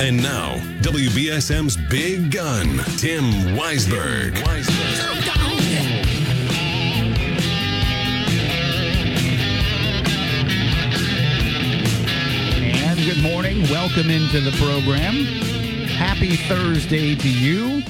And now, WBSM's big gun, Tim Weisberg. And good morning. Welcome into the program. Happy Thursday to you.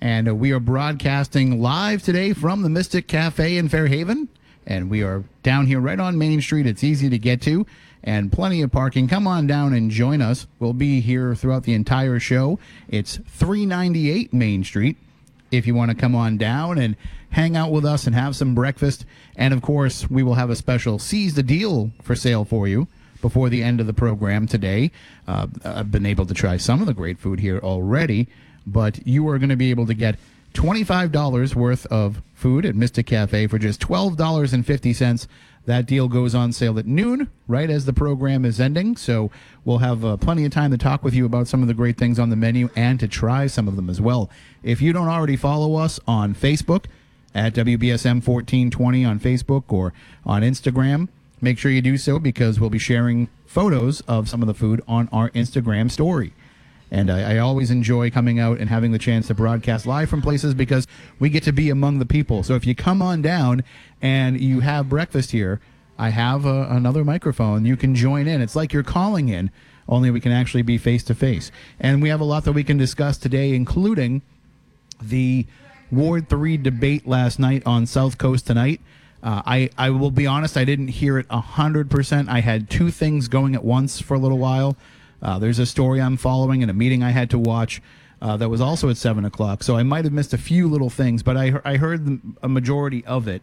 And uh, we are broadcasting live today from the Mystic Cafe in Fairhaven. And we are down here right on Main Street. It's easy to get to and plenty of parking. Come on down and join us. We'll be here throughout the entire show. It's 398 Main Street if you want to come on down and hang out with us and have some breakfast. And of course, we will have a special seize the deal for sale for you before the end of the program today. Uh, I've been able to try some of the great food here already, but you are going to be able to get $25 worth of food at Mystic Cafe for just $12.50. That deal goes on sale at noon, right as the program is ending. So we'll have uh, plenty of time to talk with you about some of the great things on the menu and to try some of them as well. If you don't already follow us on Facebook at WBSM 1420 on Facebook or on Instagram, make sure you do so because we'll be sharing photos of some of the food on our Instagram story. And I, I, always enjoy coming out and having the chance to broadcast live from places because we get to be among the people. So if you come on down and you have breakfast here, I have a, another microphone. You can join in. It's like you're calling in, only we can actually be face to face. And we have a lot that we can discuss today, including the Ward 3 debate last night on South Coast tonight. Uh, I, I will be honest, I didn't hear it 100%. I had two things going at once for a little while. Uh, there's a story I'm following and a meeting I had to watch uh, that was also at 7 o'clock. So I might have missed a few little things, but I, I heard the, a majority of it.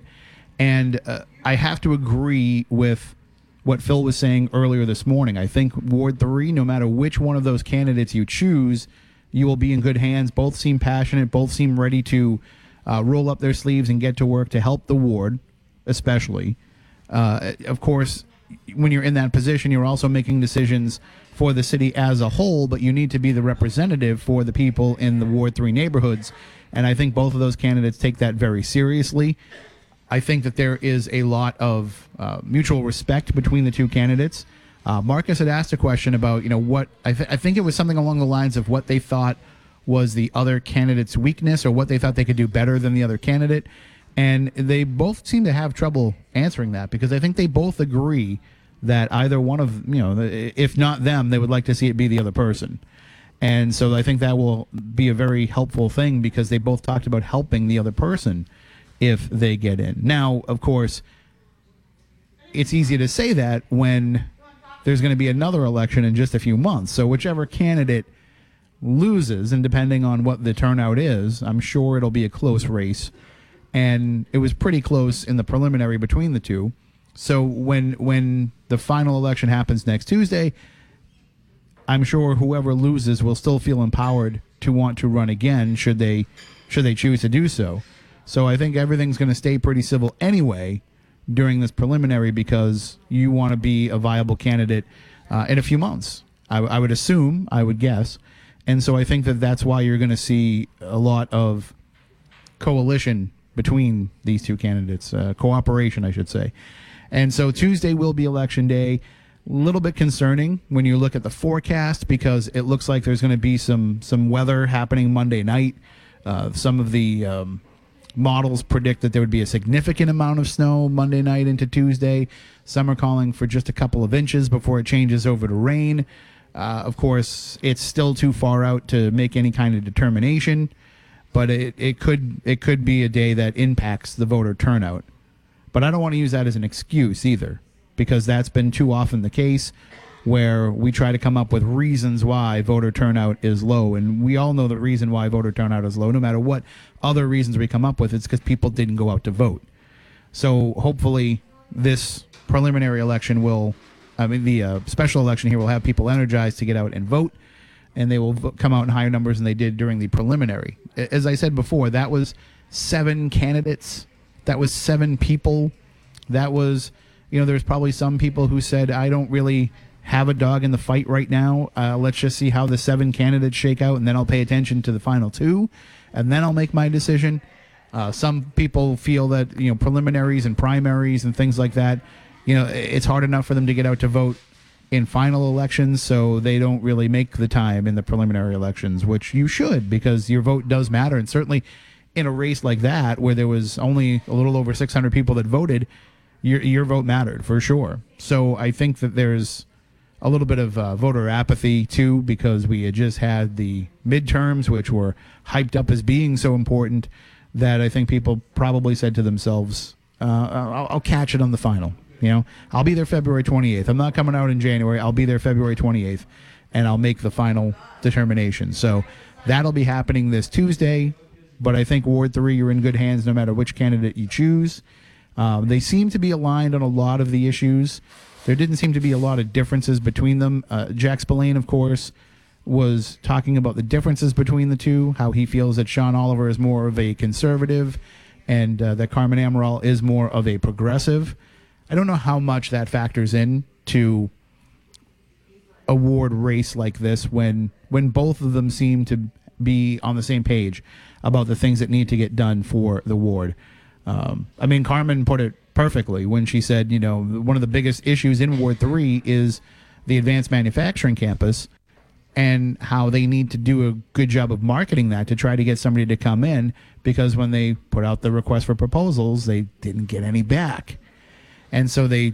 And uh, I have to agree with what Phil was saying earlier this morning. I think Ward 3, no matter which one of those candidates you choose, you will be in good hands. Both seem passionate, both seem ready to uh, roll up their sleeves and get to work to help the ward, especially. Uh, of course, when you're in that position, you're also making decisions for the city as a whole, but you need to be the representative for the people in the Ward 3 neighborhoods. And I think both of those candidates take that very seriously. I think that there is a lot of uh, mutual respect between the two candidates. Uh, Marcus had asked a question about, you know, what I, th- I think it was something along the lines of what they thought was the other candidate's weakness or what they thought they could do better than the other candidate. And they both seem to have trouble answering that because I think they both agree that either one of you know if not them they would like to see it be the other person. And so i think that will be a very helpful thing because they both talked about helping the other person if they get in. Now of course it's easy to say that when there's going to be another election in just a few months. So whichever candidate loses and depending on what the turnout is i'm sure it'll be a close race. And it was pretty close in the preliminary between the two so when when the final election happens next Tuesday, I'm sure whoever loses will still feel empowered to want to run again should they should they choose to do so. So I think everything's going to stay pretty civil anyway during this preliminary because you want to be a viable candidate uh, in a few months. I, I would assume, I would guess, and so I think that that's why you're going to see a lot of coalition between these two candidates, uh, cooperation, I should say. And so Tuesday will be election day. A little bit concerning when you look at the forecast because it looks like there's going to be some some weather happening Monday night. Uh, some of the um, models predict that there would be a significant amount of snow Monday night into Tuesday. Some are calling for just a couple of inches before it changes over to rain. Uh, of course, it's still too far out to make any kind of determination, but it, it could it could be a day that impacts the voter turnout. But I don't want to use that as an excuse either, because that's been too often the case where we try to come up with reasons why voter turnout is low. And we all know the reason why voter turnout is low, no matter what other reasons we come up with, it's because people didn't go out to vote. So hopefully, this preliminary election will, I mean, the uh, special election here will have people energized to get out and vote. and they will come out in higher numbers than they did during the preliminary. As I said before, that was seven candidates. That was seven people. That was, you know, there's probably some people who said, I don't really have a dog in the fight right now. Uh, let's just see how the seven candidates shake out, and then I'll pay attention to the final two, and then I'll make my decision. Uh, some people feel that you know preliminaries and primaries and things like that. You know, it's hard enough for them to get out to vote in final elections, so they don't really make the time in the preliminary elections, which you should because your vote does matter. And certainly in a race like that, where there was only a little over 600 people that voted, your your vote mattered for sure. So I think that there's a little bit of uh, voter apathy too because we had just had the midterms, which were hyped up as being so important that I think people probably said to themselves, uh, I'll, "I'll catch it on the final." You know, I'll be there February 28th. I'm not coming out in January. I'll be there February 28th, and I'll make the final determination. So that'll be happening this Tuesday. But I think Ward Three, you're in good hands no matter which candidate you choose. Um, they seem to be aligned on a lot of the issues. There didn't seem to be a lot of differences between them. Uh, Jack Spillane, of course, was talking about the differences between the two, how he feels that Sean Oliver is more of a conservative and uh, that Carmen Amaral is more of a progressive. I don't know how much that factors in to award race like this when when both of them seem to be on the same page about the things that need to get done for the ward. Um, I mean, Carmen put it perfectly when she said, you know, one of the biggest issues in Ward 3 is the advanced manufacturing campus and how they need to do a good job of marketing that to try to get somebody to come in because when they put out the request for proposals, they didn't get any back. And so they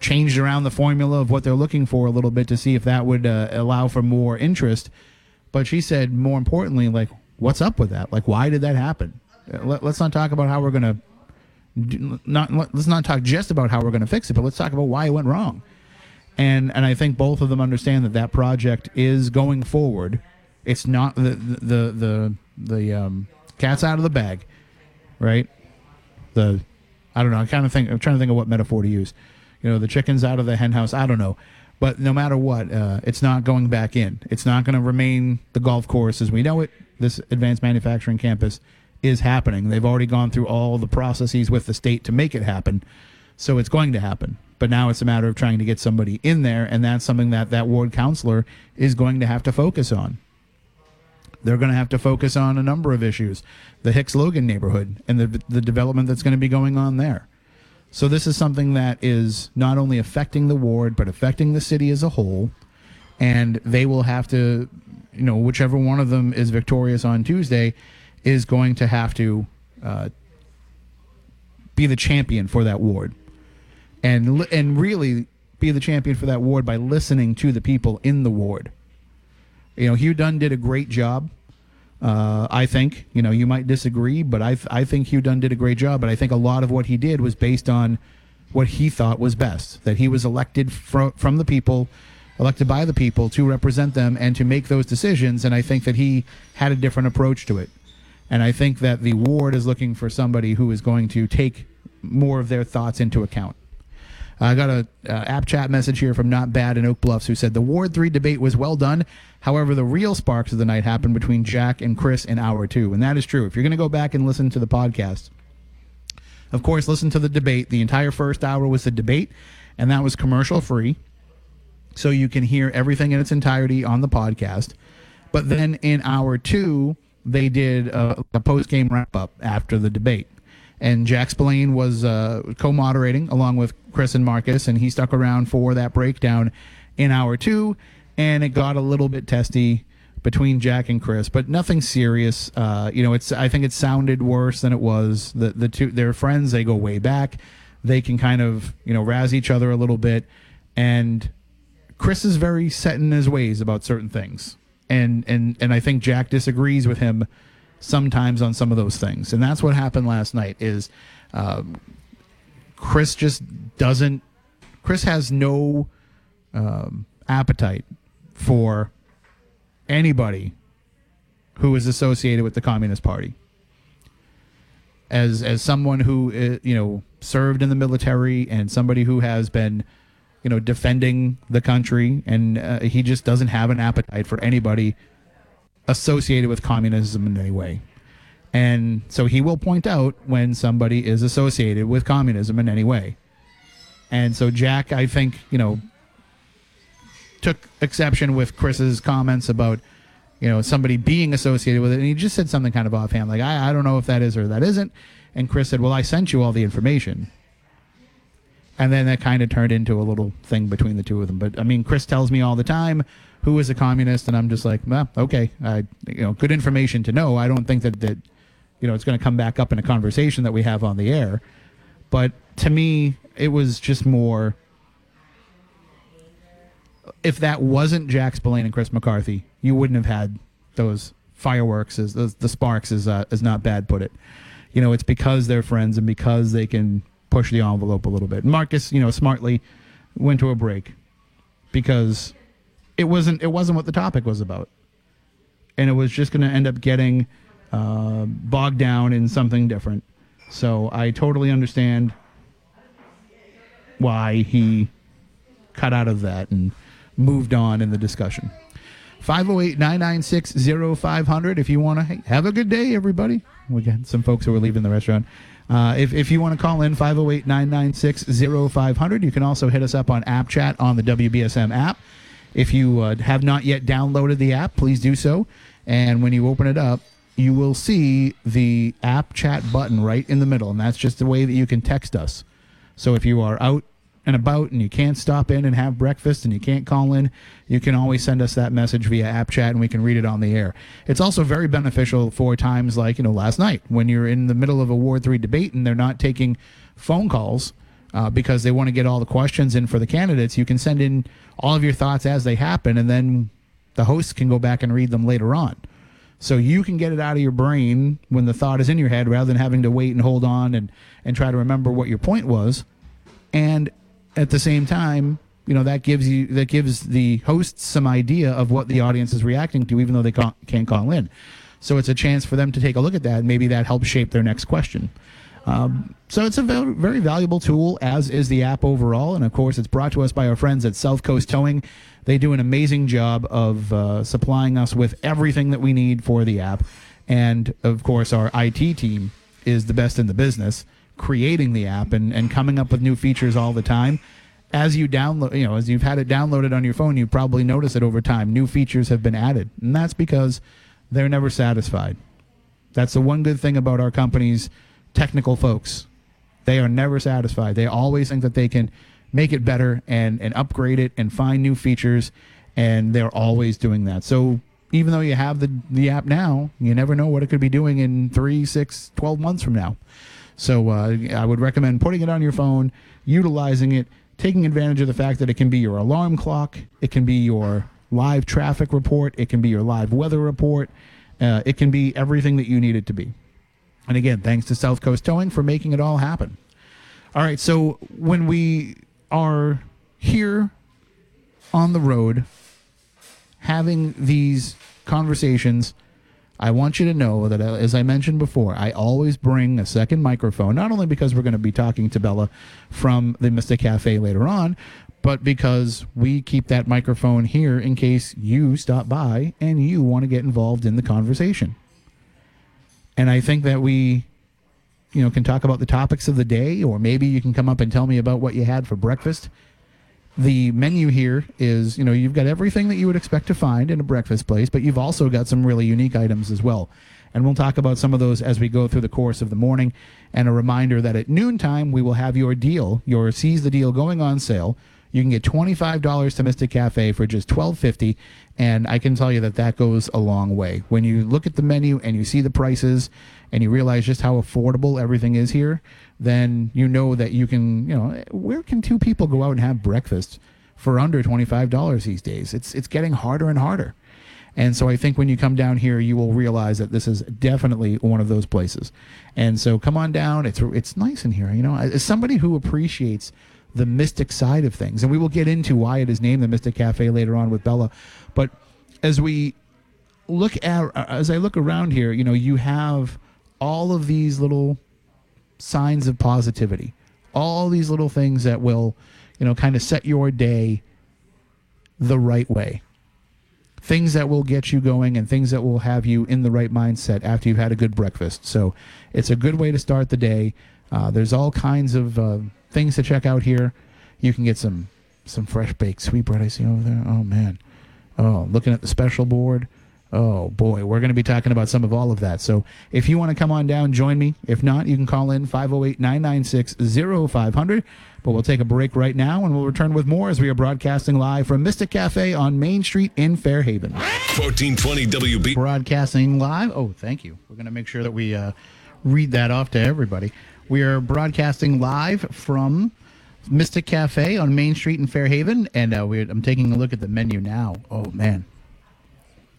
changed around the formula of what they're looking for a little bit to see if that would uh, allow for more interest. But she said, more importantly, like, what's up with that? Like, why did that happen? Uh, Let, us not talk about how we're going to not let's not talk just about how we're going to fix it, but let's talk about why it went wrong. And and I think both of them understand that that project is going forward. It's not the the the the um, cat's out of the bag, right? The I don't know. I kind of think I'm trying to think of what metaphor to use. You know, the chicken's out of the hen house. I don't know. But no matter what, uh, it's not going back in. It's not going to remain the golf course as we know it. This advanced manufacturing campus is happening. They've already gone through all the processes with the state to make it happen. So it's going to happen. But now it's a matter of trying to get somebody in there, and that's something that that ward counselor is going to have to focus on. They're going to have to focus on a number of issues, the Hicks Logan neighborhood and the the development that's going to be going on there. So this is something that is not only affecting the ward but affecting the city as a whole, and they will have to, you know, whichever one of them is victorious on Tuesday, is going to have to uh, be the champion for that ward, and and really be the champion for that ward by listening to the people in the ward. You know, Hugh Dunn did a great job. Uh, I think you know you might disagree, but I I think Hugh Dunn did a great job. But I think a lot of what he did was based on what he thought was best. That he was elected fro- from the people, elected by the people to represent them and to make those decisions. And I think that he had a different approach to it. And I think that the ward is looking for somebody who is going to take more of their thoughts into account. I got a uh, app chat message here from Not Bad in Oak Bluffs who said the Ward 3 debate was well done. However, the real sparks of the night happened between Jack and Chris in hour two. And that is true. If you're going to go back and listen to the podcast, of course, listen to the debate. The entire first hour was the debate, and that was commercial free. So you can hear everything in its entirety on the podcast. But then in hour two, they did a, a post game wrap up after the debate. And Jack Spillane was uh, co moderating along with Chris and Marcus, and he stuck around for that breakdown in hour two. And it got a little bit testy between Jack and Chris, but nothing serious. Uh, you know, it's I think it sounded worse than it was. The the two they're friends, they go way back. They can kind of, you know, razz each other a little bit. And Chris is very set in his ways about certain things. And and and I think Jack disagrees with him sometimes on some of those things. And that's what happened last night is um, Chris just doesn't Chris has no um, appetite for anybody who is associated with the Communist Party. As as someone who uh, you know served in the military and somebody who has been you know, defending the country, and uh, he just doesn't have an appetite for anybody associated with communism in any way. And so he will point out when somebody is associated with communism in any way. And so Jack, I think, you know, took exception with Chris's comments about, you know, somebody being associated with it. And he just said something kind of offhand, like, I, I don't know if that is or that isn't. And Chris said, Well, I sent you all the information. And then that kind of turned into a little thing between the two of them. But I mean, Chris tells me all the time who is a communist, and I'm just like, well, okay, I, you know, good information to know. I don't think that that, you know, it's going to come back up in a conversation that we have on the air. But to me, it was just more. If that wasn't Jack Spillane and Chris McCarthy, you wouldn't have had those fireworks. As the, the sparks is uh, not bad. Put it. You know, it's because they're friends and because they can push the envelope a little bit. Marcus, you know, smartly went to a break because it wasn't it wasn't what the topic was about, and it was just going to end up getting uh, bogged down in something different. So I totally understand why he cut out of that and moved on in the discussion. 508 996 0500 if you want to hey, have a good day, everybody. We got some folks who are leaving the restaurant. Uh, if, if you want to call in 508 996 0500, you can also hit us up on App Chat on the WBSM app. If you uh, have not yet downloaded the app, please do so. And when you open it up, you will see the app chat button right in the middle. And that's just the way that you can text us. So if you are out and about and you can't stop in and have breakfast and you can't call in, you can always send us that message via app chat and we can read it on the air. It's also very beneficial for times like, you know, last night when you're in the middle of a Ward 3 debate and they're not taking phone calls uh, because they want to get all the questions in for the candidates. You can send in all of your thoughts as they happen and then the hosts can go back and read them later on. So you can get it out of your brain when the thought is in your head rather than having to wait and hold on and, and try to remember what your point was. And at the same time, you know that gives you that gives the hosts some idea of what the audience is reacting to, even though they can't, can't call in. So it's a chance for them to take a look at that, and maybe that helps shape their next question. Um, so it's a very, valuable tool, as is the app overall. And of course, it's brought to us by our friends at South Coast Towing. They do an amazing job of uh, supplying us with everything that we need for the app. And of course, our IT team is the best in the business creating the app and, and coming up with new features all the time. As you download, you know, as you've had it downloaded on your phone, you probably notice it over time. New features have been added, and that's because they're never satisfied. That's the one good thing about our company's technical folks. They are never satisfied. They always think that they can make it better and, and upgrade it and find new features, and they're always doing that. So even though you have the, the app now, you never know what it could be doing in three, six, 12 months from now. So uh, I would recommend putting it on your phone, utilizing it, taking advantage of the fact that it can be your alarm clock, it can be your live traffic report, it can be your live weather report, uh, it can be everything that you need it to be. And again, thanks to South Coast Towing for making it all happen. All right, so when we are here on the road having these conversations I want you to know that, uh, as I mentioned before, I always bring a second microphone, not only because we're going to be talking to Bella from the Mystic Cafe later on, but because we keep that microphone here in case you stop by and you want to get involved in the conversation. And I think that we, you know, can talk about the topics of the day, or maybe you can come up and tell me about what you had for breakfast the menu here is you know you've got everything that you would expect to find in a breakfast place but you've also got some really unique items as well. And we'll talk about some of those as we go through the course of the morning. And a reminder that at noontime we will have your deal your seize the deal going on sale. You can get $25 to mystic cafe for just $12.50 and i can tell you that that goes a long way. When you look at the menu and you see the prices and you realize just how affordable everything is here then you know that you can, you know, where can two people go out and have breakfast for under $25 these days? It's it's getting harder and harder. And so I think when you come down here, you will realize that this is definitely one of those places. And so come on down. It's it's nice in here. You know, as somebody who appreciates the mystic side of things, and we will get into why it is named the Mystic Cafe later on with Bella. But as we look at, uh, as I look around here, you know, you have all of these little signs of positivity. All these little things that will you know, kind of set your day the right way. Things that will get you going and things that will have you in the right mindset after you've had a good breakfast. So it's a good way to start the day. Uh, there's all kinds of uh, things to check out here. You can get some some fresh baked sweetbread I see over there. Oh man. Oh, looking at the special board. Oh boy, we're going to be talking about some of all of that. So if you want to come on down, join me. If not, you can call in 508 996 0500. But we'll take a break right now and we'll return with more as we are broadcasting live from Mystic Cafe on Main Street in Fairhaven. 1420 WB. Broadcasting live. Oh, thank you. We're going to make sure that we uh, read that off to everybody. We are broadcasting live from Mystic Cafe on Main Street in Fairhaven, and uh, we're, I'm taking a look at the menu now. Oh man,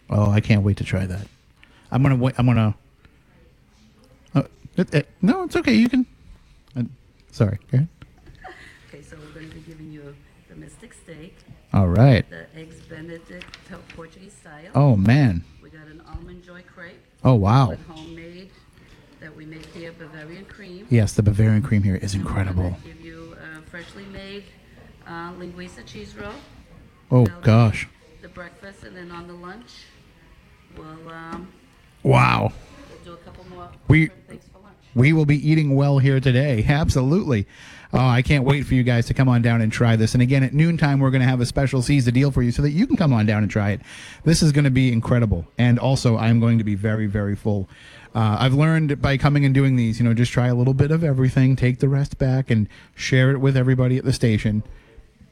oh I can't wait to try that. I'm gonna wait. I'm gonna. Uh, it, it- no, it's okay. You can. Uh, sorry. Go ahead. Okay, so we're going to be giving you the Mystic Steak, All right. the Eggs Benedict Portuguese style. Oh man. We got an Almond Joy crepe Oh wow. homemade that we make here, Bavarian cream. Yes, the Bavarian cream here is And we're incredible. give you a freshly made uh, linguiça cheese roll. Oh gosh. The breakfast, and then on the lunch, we'll, um, Wow. we'll do a couple more We-. We will be eating well here today. Absolutely. Oh, I can't wait for you guys to come on down and try this. And again, at noontime, we're going to have a special seize the deal for you so that you can come on down and try it. This is going to be incredible. And also, I'm going to be very, very full. Uh, I've learned by coming and doing these, you know, just try a little bit of everything, take the rest back, and share it with everybody at the station.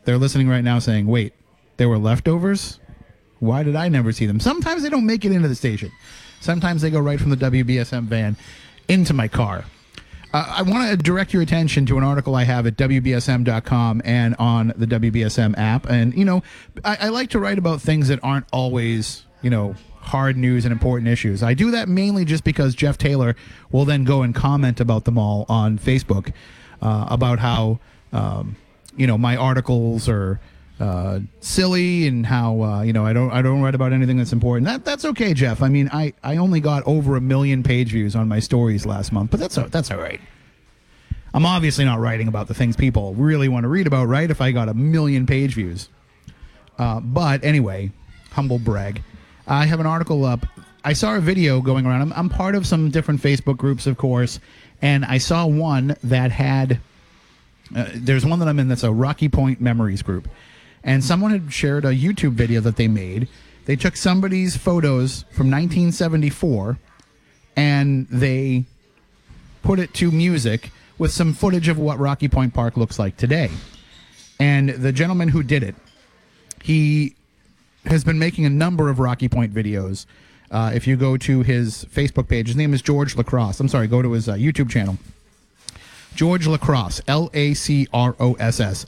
They're listening right now saying, wait, there were leftovers? Why did I never see them? Sometimes they don't make it into the station. Sometimes they go right from the WBSM van into my car. Uh, I want to direct your attention to an article I have at WBSM.com and on the WBSM app. And, you know, I, I like to write about things that aren't always, you know, hard news and important issues. I do that mainly just because Jeff Taylor will then go and comment about them all on Facebook uh, about how, um, you know, my articles are uh, silly and how uh, you know I don't I don't write about anything that's important. That that's okay, Jeff. I mean, I, I only got over a million page views on my stories last month, but that's that's all right. I'm obviously not writing about the things people really want to read about, right? If I got a million page views, uh, but anyway, humble brag. I have an article up. I saw a video going around. I'm, I'm part of some different Facebook groups, of course, and I saw one that had uh, there's one that I'm in that's a Rocky Point Memories group. And someone had shared a YouTube video that they made. They took somebody's photos from 1974 and they put it to music with some footage of what Rocky Point Park looks like today. And the gentleman who did it, he has been making a number of Rocky Point videos. Uh, if you go to his Facebook page, his name is George Lacrosse. I'm sorry, go to his uh, YouTube channel. George Lacrosse, L A C R O S S.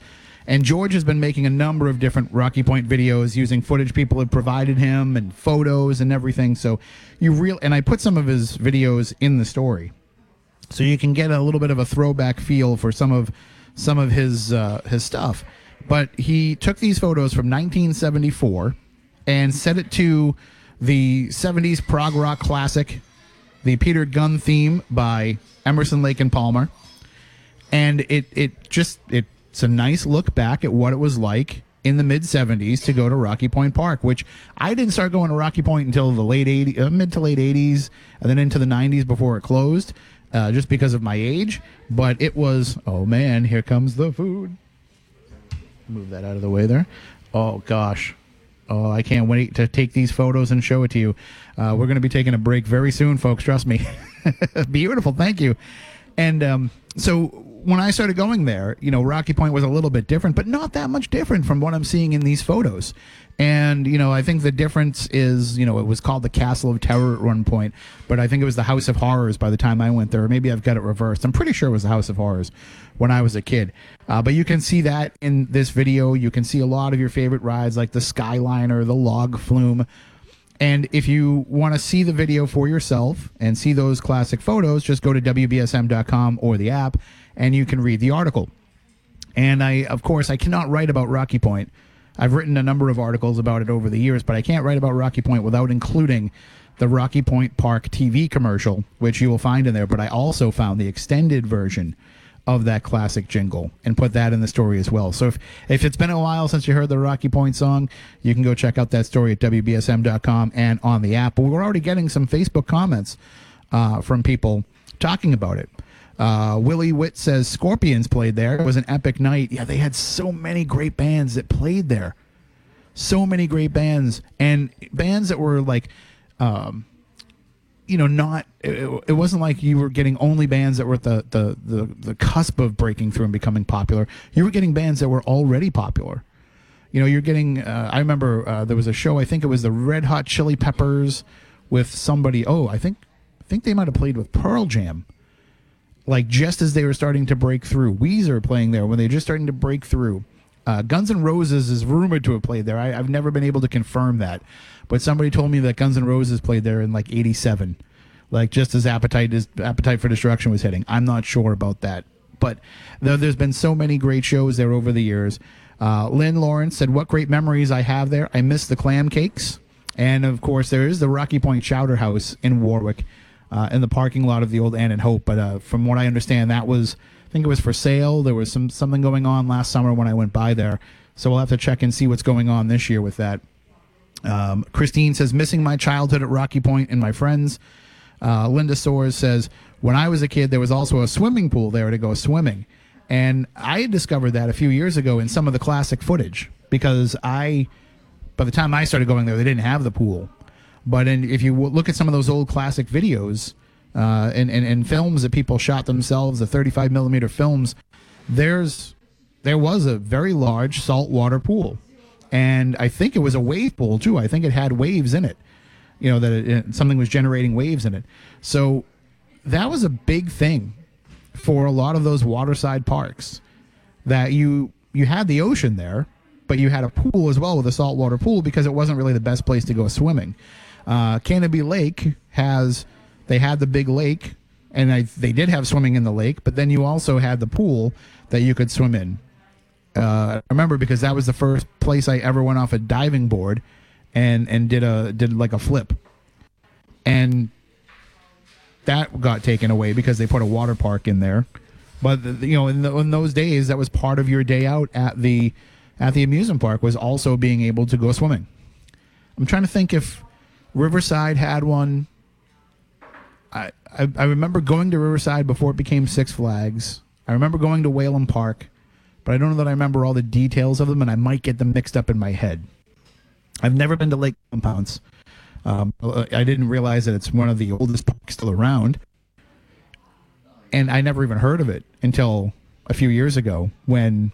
And George has been making a number of different Rocky Point videos using footage people have provided him and photos and everything. So you real and I put some of his videos in the story, so you can get a little bit of a throwback feel for some of some of his uh, his stuff. But he took these photos from 1974 and set it to the 70s prog rock classic, the Peter Gunn theme by Emerson, Lake and Palmer and it it just it's a nice look back at what it was like in the mid 70s to go to Rocky Point Park, which I didn't start going to Rocky Point until the late 80s, uh, mid to late 80s, and then into the 90s before it closed, uh, just because of my age. But it was, oh man, here comes the food. Move that out of the way there. Oh gosh. Oh, I can't wait to take these photos and show it to you. Uh, we're going to be taking a break very soon, folks. Trust me. Beautiful. Thank you. And um, so when I started going there, you know, Rocky Point was a little bit different, but not that much different from what I'm seeing in these photos. And, you know, I think the difference is, you know, it was called the Castle of Terror at one point, but I think it was the House of Horrors by the time I went there. Maybe I've got it reversed. I'm pretty sure it was the House of Horrors when I was a kid. Uh, but you can see that in this video. You can see a lot of your favorite rides like the Skyliner, the Log Flume. And if you want to see the video for yourself and see those classic photos, just go to WBSM.com or the app and you can read the article. And I, of course, I cannot write about Rocky Point. I've written a number of articles about it over the years, but I can't write about Rocky Point without including the Rocky Point Park TV commercial, which you will find in there. But I also found the extended version of that classic jingle and put that in the story as well. So if, if it's been a while since you heard the Rocky Point song, you can go check out that story at WBSM.com and on the app. But we're already getting some Facebook comments uh, from people talking about it. Uh, Willie Witt says Scorpions played there. It was an epic night. Yeah, they had so many great bands that played there. So many great bands and bands that were like, um, you know, not. It, it, wasn't like you were getting only bands that were at the, the the the cusp of breaking through and becoming popular. You were getting bands that were already popular. You know, you're getting. Uh, I remember uh, there was a show. I think it was the Red Hot Chili Peppers with somebody. Oh, I think I think they might have played with Pearl Jam. Like just as they were starting to break through, Weezer playing there when they were just starting to break through. Uh, Guns N' Roses is rumored to have played there. I, have never been able to confirm that, but somebody told me that Guns N' Roses played there in like '87, like just as Appetite is Appetite for Destruction was hitting. I'm not sure about that, but there's been so many great shows there over the years. Uh, Lynn Lawrence said, "What great memories I have there. I miss the clam cakes, and of course there is the Rocky Point Chowder House in Warwick, uh, in the parking lot of the old Ann and Hope. But uh, from what I understand, that was." I think it was for sale. There was some something going on last summer when I went by there. So we'll have to check and see what's going on this year with that. Um, Christine says, missing my childhood at Rocky Point and my friends. Uh, Linda Soares says, when I was a kid, there was also a swimming pool there to go swimming. And I discovered that a few years ago in some of the classic footage because I, by the time I started going there, they didn't have the pool. But in, if you look at some of those old classic videos, uh, and, and, and films that people shot themselves, the 35 millimeter films, there's there was a very large saltwater pool, and I think it was a wave pool too. I think it had waves in it. You know that it, something was generating waves in it. So that was a big thing for a lot of those waterside parks. That you you had the ocean there, but you had a pool as well with a saltwater pool because it wasn't really the best place to go swimming. Uh, Canobie Lake has they had the big lake, and I, they did have swimming in the lake, but then you also had the pool that you could swim in. Uh, I remember because that was the first place I ever went off a diving board and and did a did like a flip, and that got taken away because they put a water park in there. But the, you know, in, the, in those days, that was part of your day out at the at the amusement park was also being able to go swimming. I'm trying to think if Riverside had one I, I, I remember going to Riverside before it became Six Flags. I remember going to Whalom Park, but I don't know that I remember all the details of them, and I might get them mixed up in my head. I've never been to Lake Compounce. Um, I didn't realize that it's one of the oldest parks still around, and I never even heard of it until a few years ago when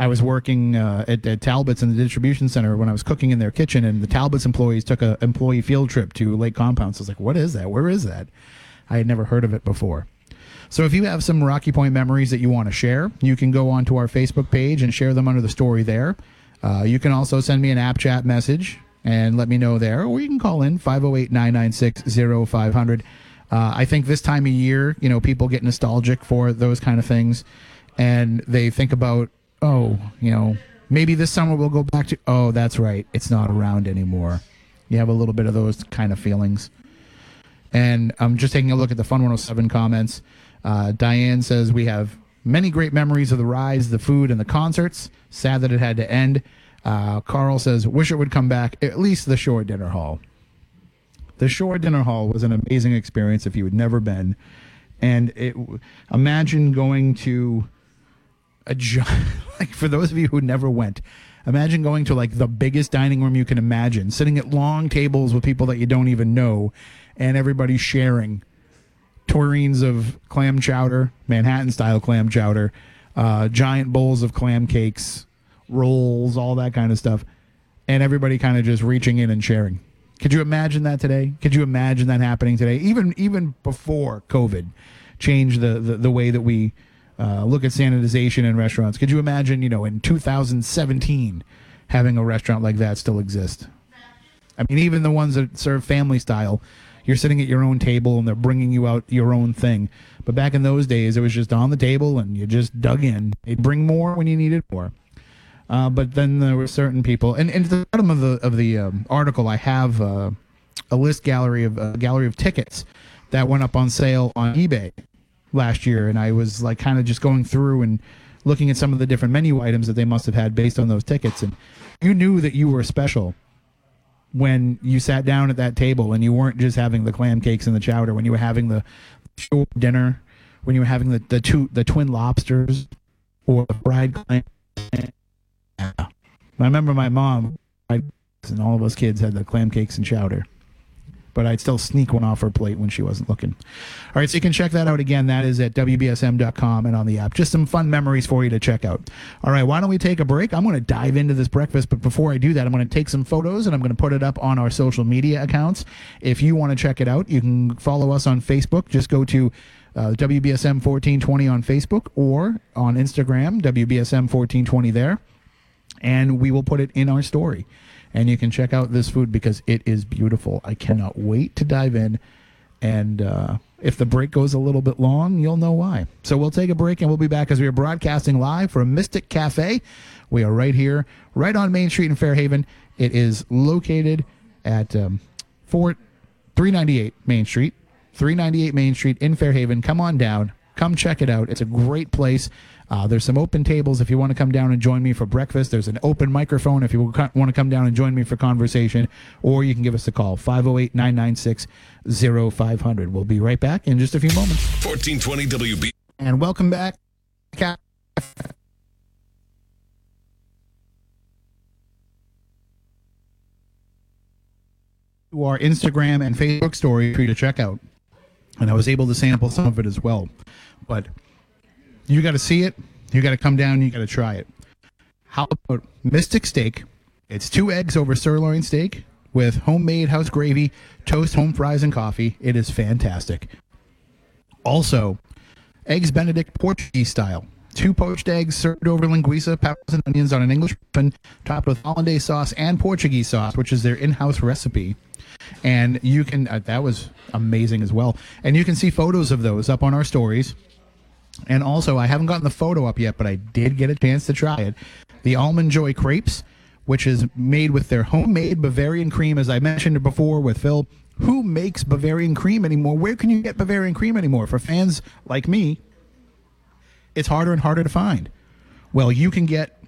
I was working uh, at, at, Talbot's in the distribution center when I was cooking in their kitchen, and the Talbot's employees took an employee field trip to Lake Compounce. I was like, "What is that? Where is that?" I had never heard of it before. So if you have some Rocky Point memories that you want to share, you can go onto our Facebook page and share them under the story there. Uh, you can also send me an app chat message and let me know there, or you can call in 508 996 0500. Uh, I think this time of year, you know, people get nostalgic for those kind of things and they think about oh, you know, maybe this summer we'll go back to, oh, that's right, it's not around anymore. You have a little bit of those kind of feelings. And I'm just taking a look at the Fun 107 comments. Uh, Diane says, We have many great memories of the rides, the food, and the concerts. Sad that it had to end. Uh, Carl says, Wish it would come back, at least the Shore Dinner Hall. The Shore Dinner Hall was an amazing experience if you had never been. And it, imagine going to a like for those of you who never went, imagine going to like the biggest dining room you can imagine, sitting at long tables with people that you don't even know, and everybody sharing tureens of clam chowder, Manhattan style clam chowder, uh, giant bowls of clam cakes, rolls, all that kind of stuff, and everybody kind of just reaching in and sharing. Could you imagine that today? Could you imagine that happening today? Even even before COVID changed the, the, the way that we uh, look at sanitization in restaurants. Could you imagine, you know, in 2017, having a restaurant like that still exist? I mean, even the ones that serve family style, you're sitting at your own table and they're bringing you out your own thing. But back in those days, it was just on the table and you just dug in. They'd bring more when you needed more. Uh, but then there were certain people, and, and at the bottom of the of the um, article, I have uh, a list gallery of a gallery of tickets that went up on sale on eBay last year, and I was like kind of just going through and looking at some of the different menu items that they must have had based on those tickets, and you knew that you were special when you sat down at that table and you weren't just having the clam cakes and the chowder, when you were having the shore dinner, when you were having the the two the twin lobsters or the fried clam. Yeah. I remember my mom and all of us kids had the clam cakes and chowder. But I'd still sneak one off her plate when she wasn't looking. All right, so you can check that out again. That is at WBSM.com and on the app. Just some fun memories for you to check out. All right, why don't we take a break? I'm going to dive into this breakfast, but before I do that, I'm going to take some photos and I'm going to put it up on our social media accounts. If you want to check it out, you can follow us on Facebook. Just go to uh, WBSM 1420 on Facebook or on Instagram, WBSM 1420 there, and we will put it in our story and you can check out this food because it is beautiful. I cannot wait to dive in. And uh, if the break goes a little bit long, you'll know why. So we'll take a break and we'll be back as we are broadcasting live from Mystic Cafe. We are right here, right on Main Street in Fairhaven. It is located at um, 4, 398 Main Street, 398 Main Street in Fairhaven. Come on down. Come check it out. It's a great place. Uh, there's some open tables if you want to come down and join me for breakfast. There's an open microphone if you want to come down and join me for conversation, or you can give us a call 508 996 0500. We'll be right back in just a few moments. 1420 WB. And welcome back. To our Instagram and Facebook story for you to check out. And I was able to sample some of it as well. But you got to see it. You got to come down. You got to try it. How about Mystic Steak? It's two eggs over sirloin steak with homemade house gravy, toast, home fries, and coffee. It is fantastic. Also, eggs Benedict Portuguese style. Two poached eggs served over linguiça, peppers, and onions on an English muffin, topped with hollandaise sauce and Portuguese sauce, which is their in-house recipe. And you can uh, that was amazing as well. And you can see photos of those up on our stories. And also, I haven't gotten the photo up yet, but I did get a chance to try it. The Almond Joy crepes, which is made with their homemade Bavarian cream, as I mentioned before with Phil. Who makes Bavarian cream anymore? Where can you get Bavarian cream anymore? For fans like me, it's harder and harder to find. Well, you can get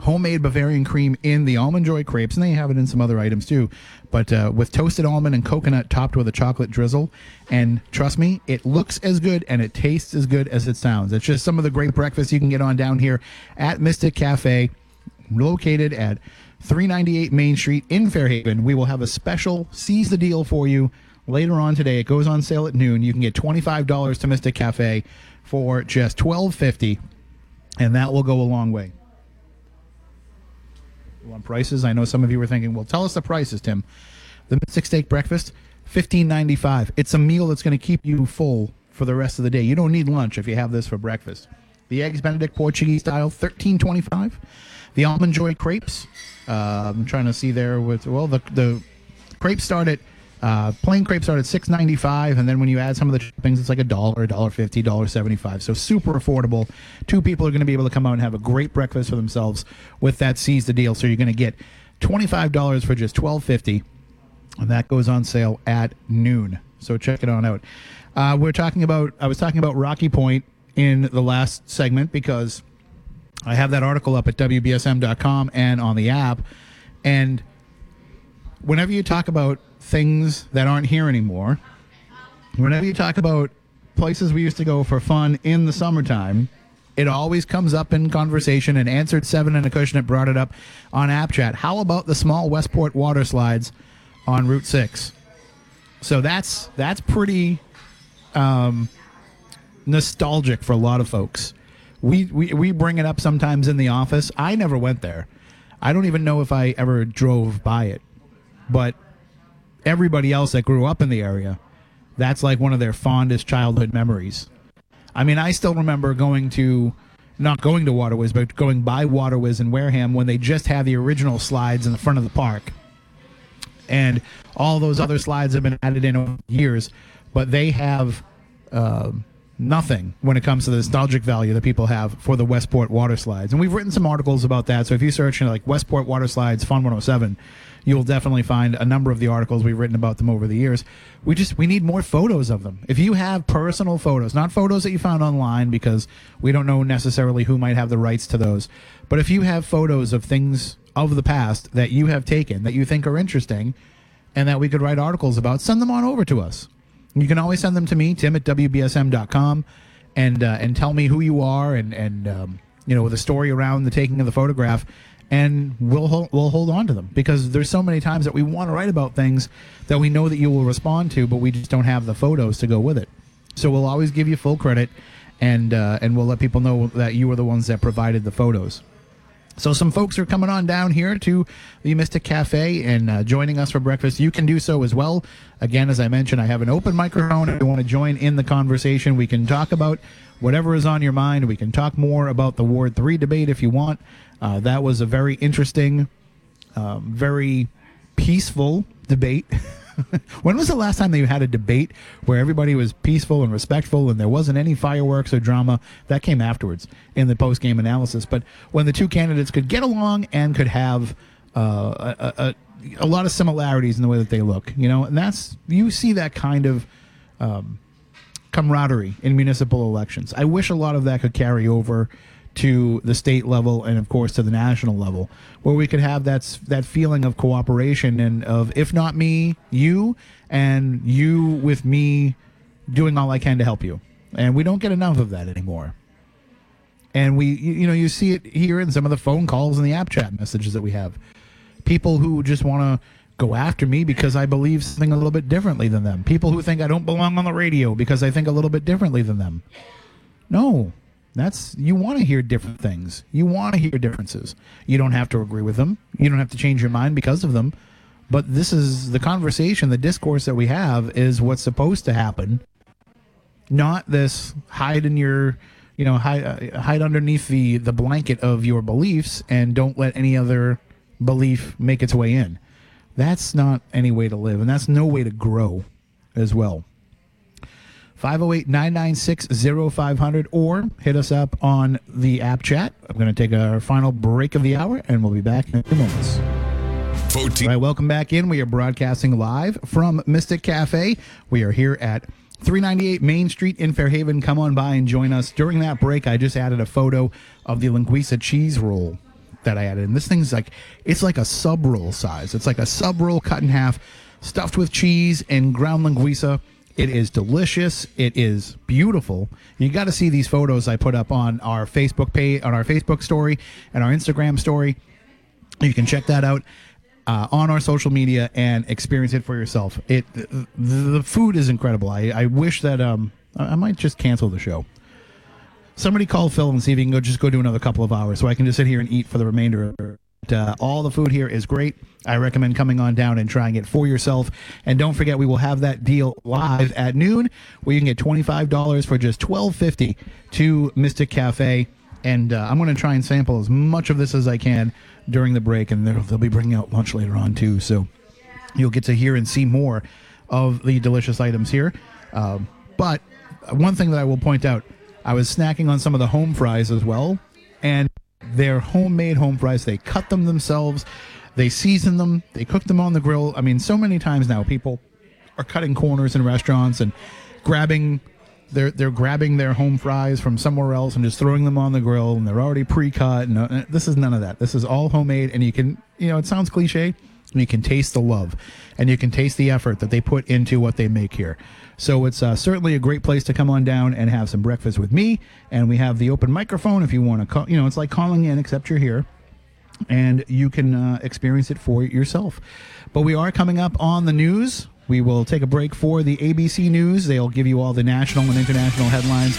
homemade Bavarian cream in the almond joy crepes, and they have it in some other items too. But uh, with toasted almond and coconut topped with a chocolate drizzle, and trust me, it looks as good and it tastes as good as it sounds. It's just some of the great breakfast you can get on down here at Mystic Cafe, located at 398 Main Street in Fairhaven. We will have a special seize the deal for you later on today. It goes on sale at noon. You can get $25 to Mystic Cafe for just $12.50, and that will go a long way on prices. I know some of you were thinking, well, tell us the prices, Tim. The Mystic Steak Breakfast, fifteen ninety five. It's a meal that's going to keep you full for the rest of the day. You don't need lunch if you have this for breakfast. The eggs Benedict Portuguese style, thirteen twenty five. The almond joy crepes. Uh, I'm trying to see there with well the the crepes start at uh, plain crepes start at six ninety five, and then when you add some of the toppings, it's like a dollar, a dollar fifty, dollar seventy five. So super affordable. Two people are going to be able to come out and have a great breakfast for themselves with that seize the deal. So you're going to get twenty five dollars for just twelve fifty, and that goes on sale at noon. So check it on out. Uh, we're talking about. I was talking about Rocky Point in the last segment because I have that article up at wbsm.com and on the app, and whenever you talk about things that aren't here anymore, whenever you talk about places we used to go for fun in the summertime, it always comes up in conversation. And answered seven and a cushion it brought it up on App Chat. How about the small Westport water slides on Route Six? So that's that's pretty um, nostalgic for a lot of folks. We, we we bring it up sometimes in the office. I never went there. I don't even know if I ever drove by it, but everybody else that grew up in the area, that's like one of their fondest childhood memories. I mean, I still remember going to, not going to Water Wizz, but going by Water Wizz in Wareham when they just had the original slides in the front of the park. And all those other slides have been added in over years, but they have uh, nothing when it comes to the nostalgic value that people have for the Westport water slides. And we've written some articles about that. So if you search you know, like Westport water slides, Fun 107, you'll definitely find a number of the articles we've written about them over the years. We just we need more photos of them. If you have personal photos, not photos that you found online because we don't know necessarily who might have the rights to those, but if you have photos of things of the past that you have taken that you think are interesting and that we could write articles about, send them on over to us. You can always send them to me, Tim at WBSM.com, and uh, and tell me who you are and and um, you know a story around the taking of the photograph, and we'll hold, we'll hold on to them because there's so many times that we want to write about things that we know that you will respond to, but we just don't have the photos to go with it. So we'll always give you full credit, and uh, and we'll let people know that you were the ones that provided the photos. So some folks are coming on down here to the Mystic Cafe and uh, joining us for breakfast. You can do so as well. Again, as I mentioned, I have an open microphone. If you want to join in the conversation, we can talk about whatever is on your mind. We can talk more about the Ward 3 debate if you want. Uh, that was a very interesting, um, very peaceful debate. when was the last time that you had a debate where everybody was peaceful and respectful and there wasn't any fireworks or drama? That came afterwards in the post game analysis. But when the two candidates could get along and could have uh, a, a, a, lot of similarities in the way that they look, you know, and that's you see that kind of. Um, camaraderie in municipal elections. I wish a lot of that could carry over to the state level and of course to the national level where we could have that that feeling of cooperation and of if not me you and you with me doing all I can to help you. And we don't get enough of that anymore. And we you know you see it here in some of the phone calls and the app chat messages that we have. People who just want to go after me because I believe something a little bit differently than them. People who think I don't belong on the radio because I think a little bit differently than them. No that's you want to hear different things. You want to hear differences. You don't have to agree with them. You don't have to change your mind because of them. But this is the conversation, the discourse that we have is what's supposed to happen. Not this hide in your, you know, hide, uh, hide underneath the the blanket of your beliefs and don't let any other belief make its way in. That's not any way to live, and that's no way to grow as well. 508 996 0500 or hit us up on the app chat. I'm going to take our final break of the hour and we'll be back in a few moments. 14. All right, welcome back in. We are broadcasting live from Mystic Cafe. We are here at 398 Main Street in Fairhaven. Come on by and join us. During that break, I just added a photo of the linguiça cheese roll that I added. And this thing's like, it's like a sub roll size. It's like a sub roll cut in half, stuffed with cheese and ground linguiça it is delicious. It is beautiful. You got to see these photos I put up on our Facebook page, on our Facebook story, and our Instagram story. You can check that out uh, on our social media and experience it for yourself. It the, the food is incredible. I, I wish that um I might just cancel the show. Somebody call Phil and see if he can go just go do another couple of hours so I can just sit here and eat for the remainder uh, all the food here is great. I recommend coming on down and trying it for yourself. And don't forget, we will have that deal live at noon, where you can get twenty five dollars for just twelve fifty to Mystic Cafe. And uh, I'm going to try and sample as much of this as I can during the break, and they'll be bringing out lunch later on too. So you'll get to hear and see more of the delicious items here. Um, but one thing that I will point out, I was snacking on some of the home fries as well, and they're homemade home fries. They cut them themselves. They season them. They cook them on the grill. I mean, so many times now people are cutting corners in restaurants and grabbing they're they're grabbing their home fries from somewhere else and just throwing them on the grill and they're already pre-cut and uh, this is none of that. This is all homemade and you can, you know, it sounds cliche, and you can taste the love and you can taste the effort that they put into what they make here. So it's uh, certainly a great place to come on down and have some breakfast with me. And we have the open microphone if you want to call. You know, it's like calling in, except you're here, and you can uh, experience it for yourself. But we are coming up on the news. We will take a break for the ABC News. They'll give you all the national and international headlines